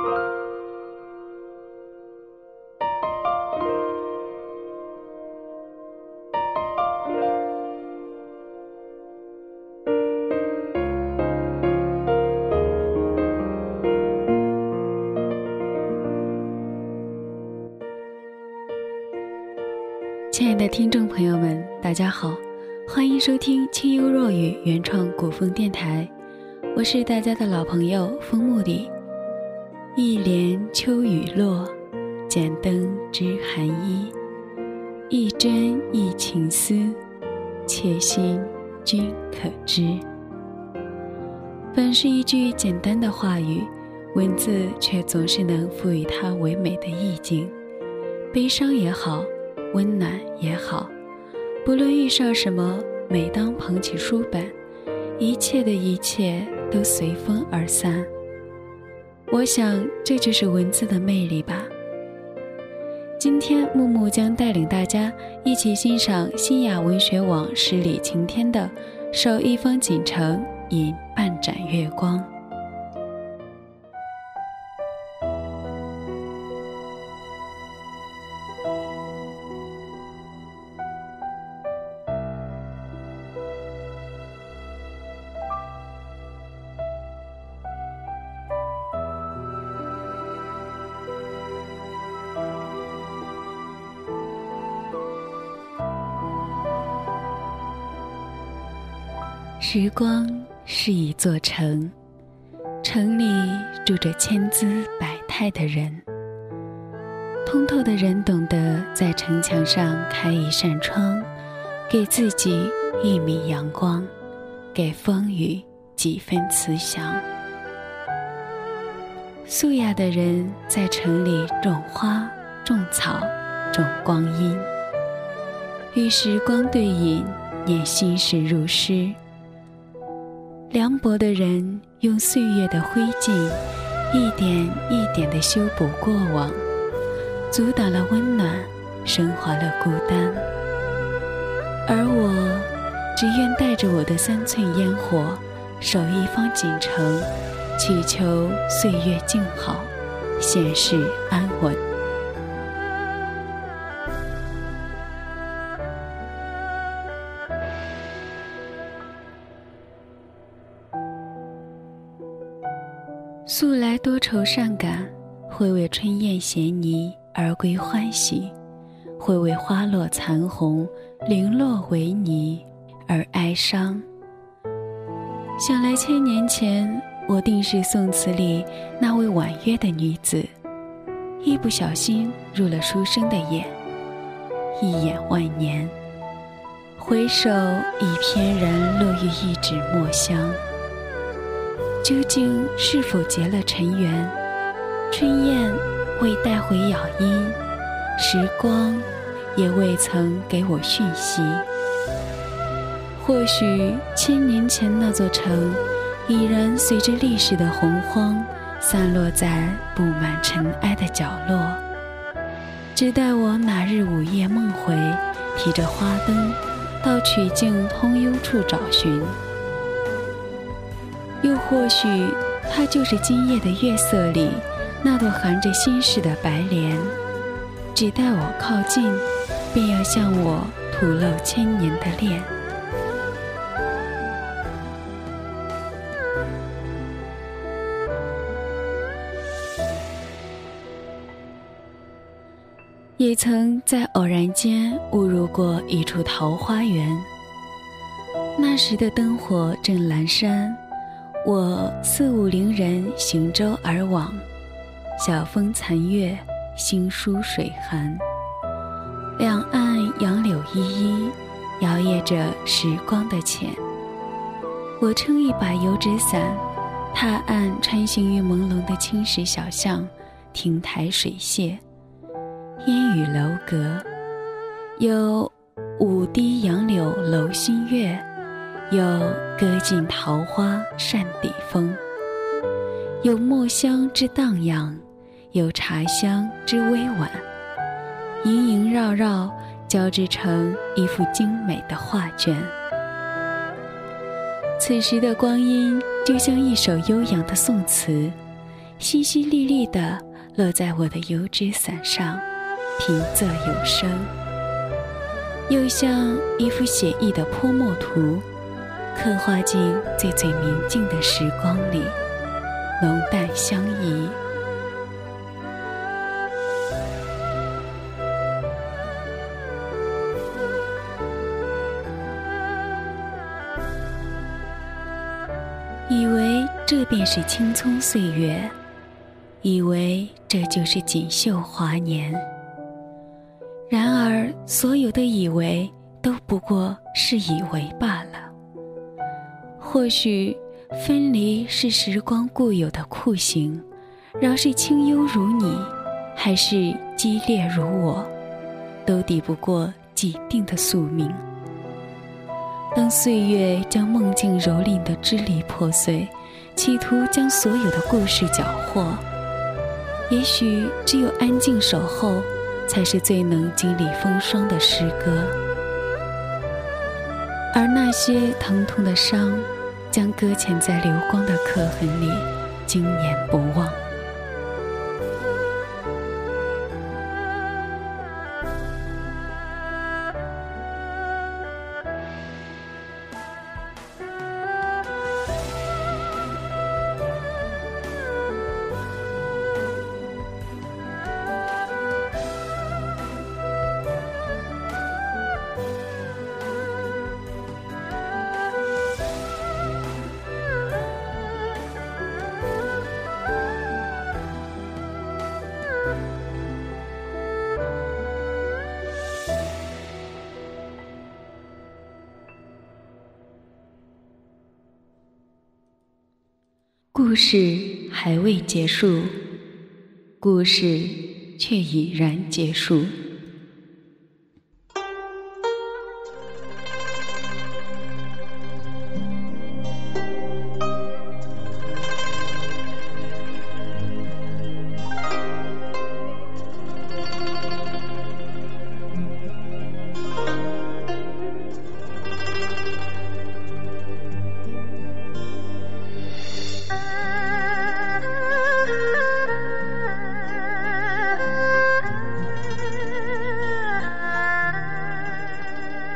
亲爱的听众朋友们，大家好，欢迎收听清幽若雨原创古风电台，我是大家的老朋友风木里。一帘秋雨落，剪灯知寒衣。一针一情丝，妾心君可知。本是一句简单的话语，文字却总是能赋予它唯美的意境，悲伤也好。温暖也好，不论遇上什么，每当捧起书本，一切的一切都随风而散。我想，这就是文字的魅力吧。今天，木木将带领大家一起欣赏新雅文学网十里晴天的《守一方锦城饮半盏月光》。时光是一座城，城里住着千姿百态的人。通透的人懂得在城墙上开一扇窗，给自己一米阳光，给风雨几分慈祥。素雅的人在城里种花、种草、种光阴，与时光对饮，念心事入诗。凉薄的人用岁月的灰烬，一点一点地修补过往，阻挡了温暖，升华了孤单。而我，只愿带着我的三寸烟火，守一方锦城，祈求岁月静好，现世安稳。愁善感，会为春燕衔泥而归欢喜，会为花落残红零落为泥而哀伤。想来千年前，我定是宋词里那位婉约的女子，一不小心入了书生的眼，一眼万年，回首已翩然落于一纸墨香。究竟是否结了尘缘？春燕未带回咬音，时光也未曾给我讯息。或许千年前那座城，已然随着历史的洪荒，散落在布满尘埃的角落。只待我哪日午夜梦回，提着花灯，到曲径通幽处找寻。又或许，它就是今夜的月色里那朵含着心事的白莲，只待我靠近，便要向我吐露千年的恋。也曾在偶然间误入过一处桃花源，那时的灯火正阑珊。我四五零人行舟而往，晓风残月，心疏水寒。两岸杨柳依依，摇曳着时光的浅。我撑一把油纸伞，踏岸穿行于朦胧的青石小巷，亭台水榭，烟雨楼阁，有五堤杨柳楼新月。有歌尽桃花扇底风，有墨香之荡漾，有茶香之微婉，萦萦绕绕交织成一幅精美的画卷。此时的光阴就像一首悠扬的宋词，淅淅沥沥的落在我的油纸伞上，平仄有声，又像一幅写意的泼墨图，刻画进最最明净的时光里，浓淡相宜。以为这便是青葱岁月，以为这就是锦绣华年。然而，所有的以为都不过是以为罢了。或许，分离是时光固有的酷刑，饶是清幽如你，还是激烈如我，都抵不过既定的宿命。当岁月将梦境蹂躏得支离破碎，企图将所有的故事缴获，也许只有安静守候，才是最能经历风霜的诗歌。而那些疼痛的伤，将搁浅在流光的刻痕里，经年不忘。故事还未结束，故事却已然结束。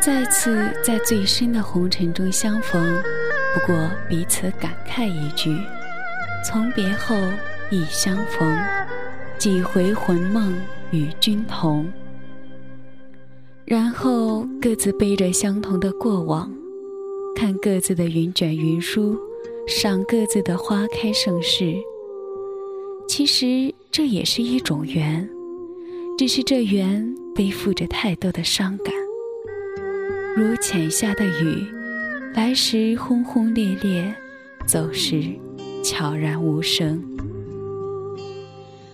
再次在最深的红尘中相逢，不过彼此感慨一句：“从别后亦相逢，几回魂梦与君同。”然后各自背着相同的过往，看各自的云卷云舒，赏各自的花开盛世。其实这也是一种缘，只是这缘背负着太多的伤感。如浅下的雨，来时轰轰烈烈，走时悄然无声。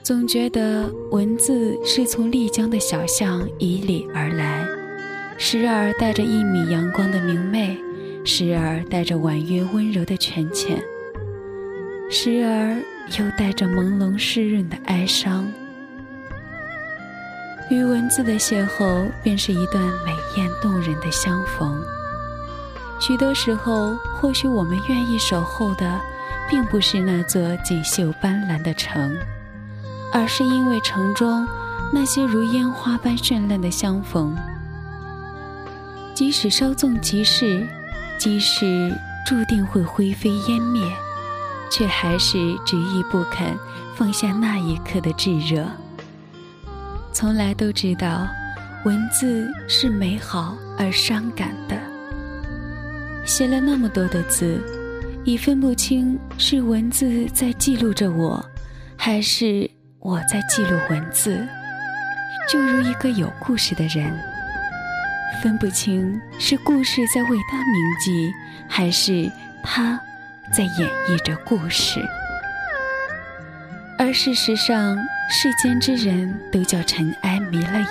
总觉得文字是从丽江的小巷迤逦而来，时而带着一米阳光的明媚，时而带着婉约温柔的泉浅，时而又带着朦胧湿润的哀伤。与文字的邂逅，便是一段美艳动人的相逢。许多时候，或许我们愿意守候的，并不是那座锦绣斑斓的城，而是因为城中那些如烟花般绚烂的相逢。即使稍纵即逝，即使注定会灰飞烟灭，却还是执意不肯放下那一刻的炙热。从来都知道，文字是美好而伤感的。写了那么多的字，已分不清是文字在记录着我，还是我在记录文字。就如一个有故事的人，分不清是故事在为他铭记，还是他在演绎着故事。而事实上，世间之人都叫尘埃迷了眼。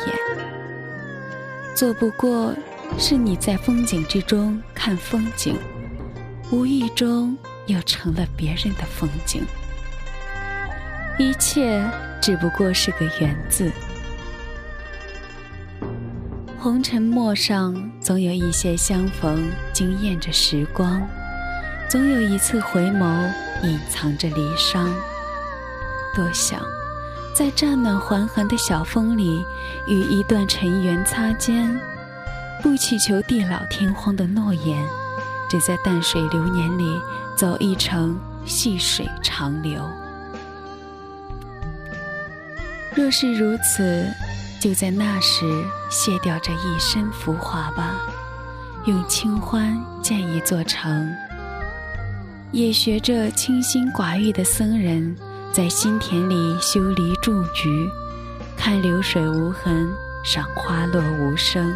做不过是你在风景之中看风景，无意中又成了别人的风景。一切只不过是个缘字。红尘陌上，总有一些相逢惊艳着时光，总有一次回眸隐藏着离殇。多想，在乍暖还寒的小风里，与一段尘缘擦肩，不祈求地老天荒的诺言，只在淡水流年里走一程细水长流。若是如此，就在那时卸掉这一身浮华吧，用清欢建一座城。也学着清心寡欲的僧人，在心田里修篱种菊，看流水无痕，赏花落无声。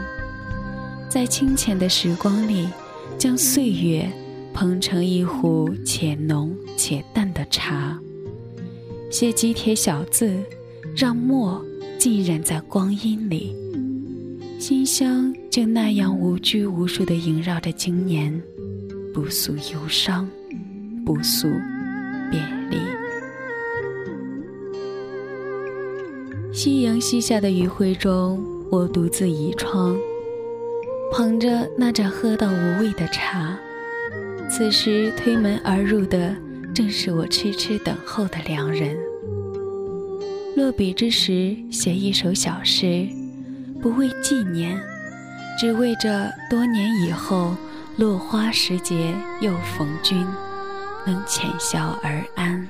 在清浅的时光里，将岁月烹成一壶且浓且淡的茶，写几帖小字，让墨浸染在光阴里，馨香就那样无拘无束地萦绕着经年，不诉忧伤。不诉别离。夕阳西下的余晖中，我独自倚窗，捧着那盏喝到无味的茶。此时推门而入的，正是我痴痴等候的良人。落笔之时，写一首小诗，不为纪念，只为着多年以后落花时节又逢君。能浅笑而安。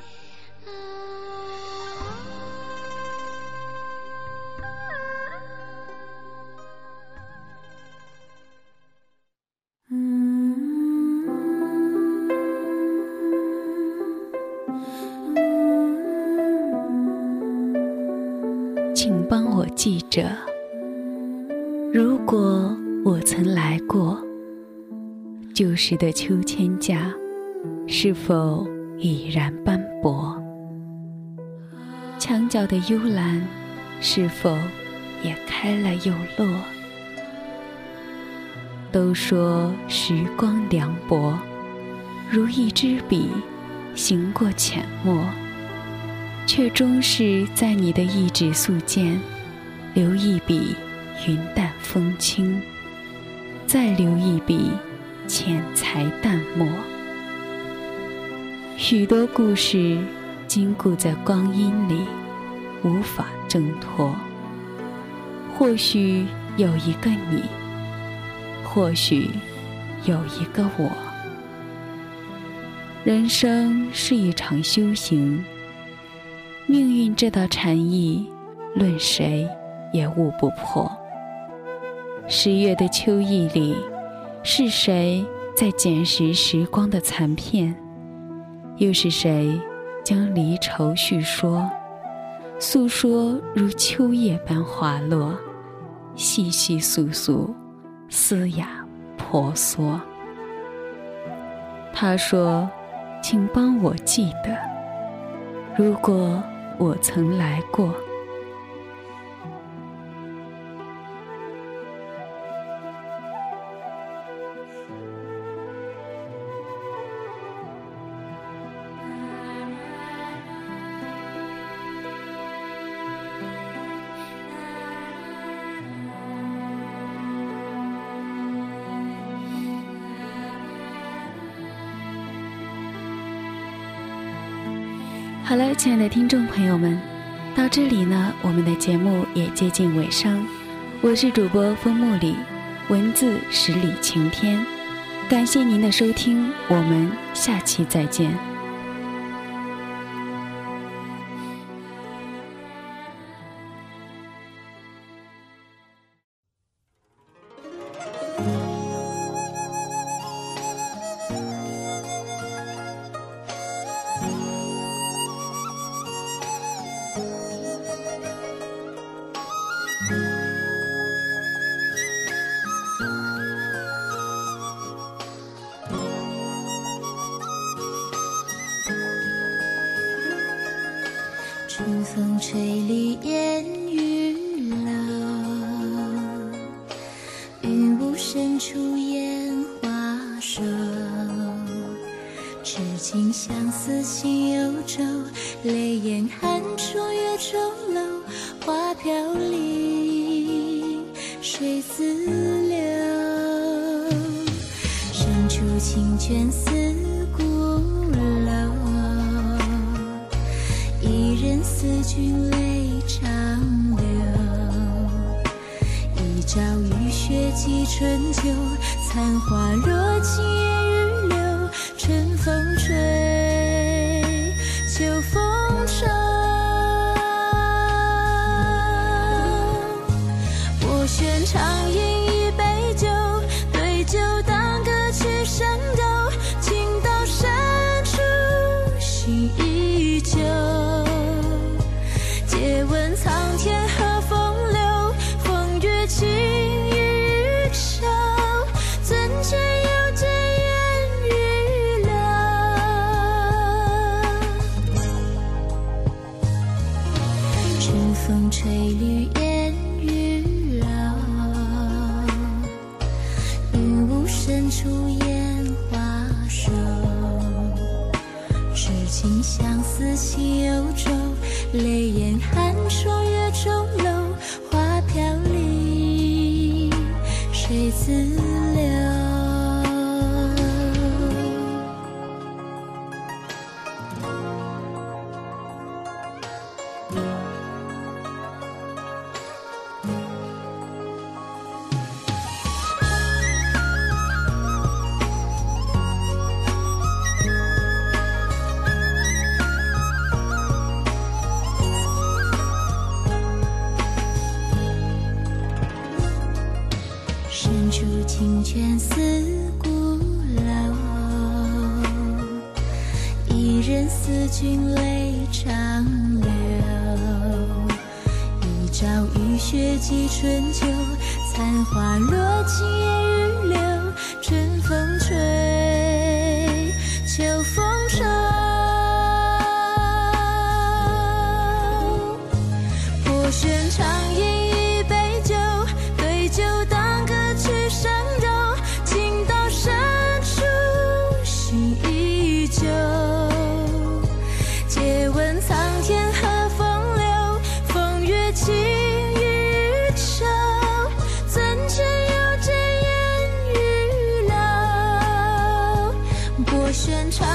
着，如果我曾来过旧时的秋千架。是否已然斑驳？墙角的幽兰，是否也开了又落？都说时光凉薄，如一支笔，行过浅墨，却终是在你的一纸素笺，留一笔云淡风轻，再留一笔浅才淡墨。许多故事禁锢在光阴里，无法挣脱。或许有一个你，或许有一个我。人生是一场修行，命运这道禅意，论谁也悟不破。十月的秋意里，是谁在捡拾时光的残片？又是谁将离愁叙说，诉说如秋叶般滑落，细细簌簌，嘶哑婆娑。他说：“请帮我记得，如果我曾来过。”好了，亲爱的听众朋友们，到这里呢，我们的节目也接近尾声。我是主播风木里，文字十里晴天，感谢您的收听，我们下期再见。春风吹绿烟雨楼，云雾深处烟花瘦。痴情相思心泪长流，一朝雨雪祭春秋，残花落尽。雪霁春秋，残花落尽烟雨。一生长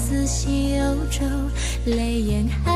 思绪忧愁，泪眼含。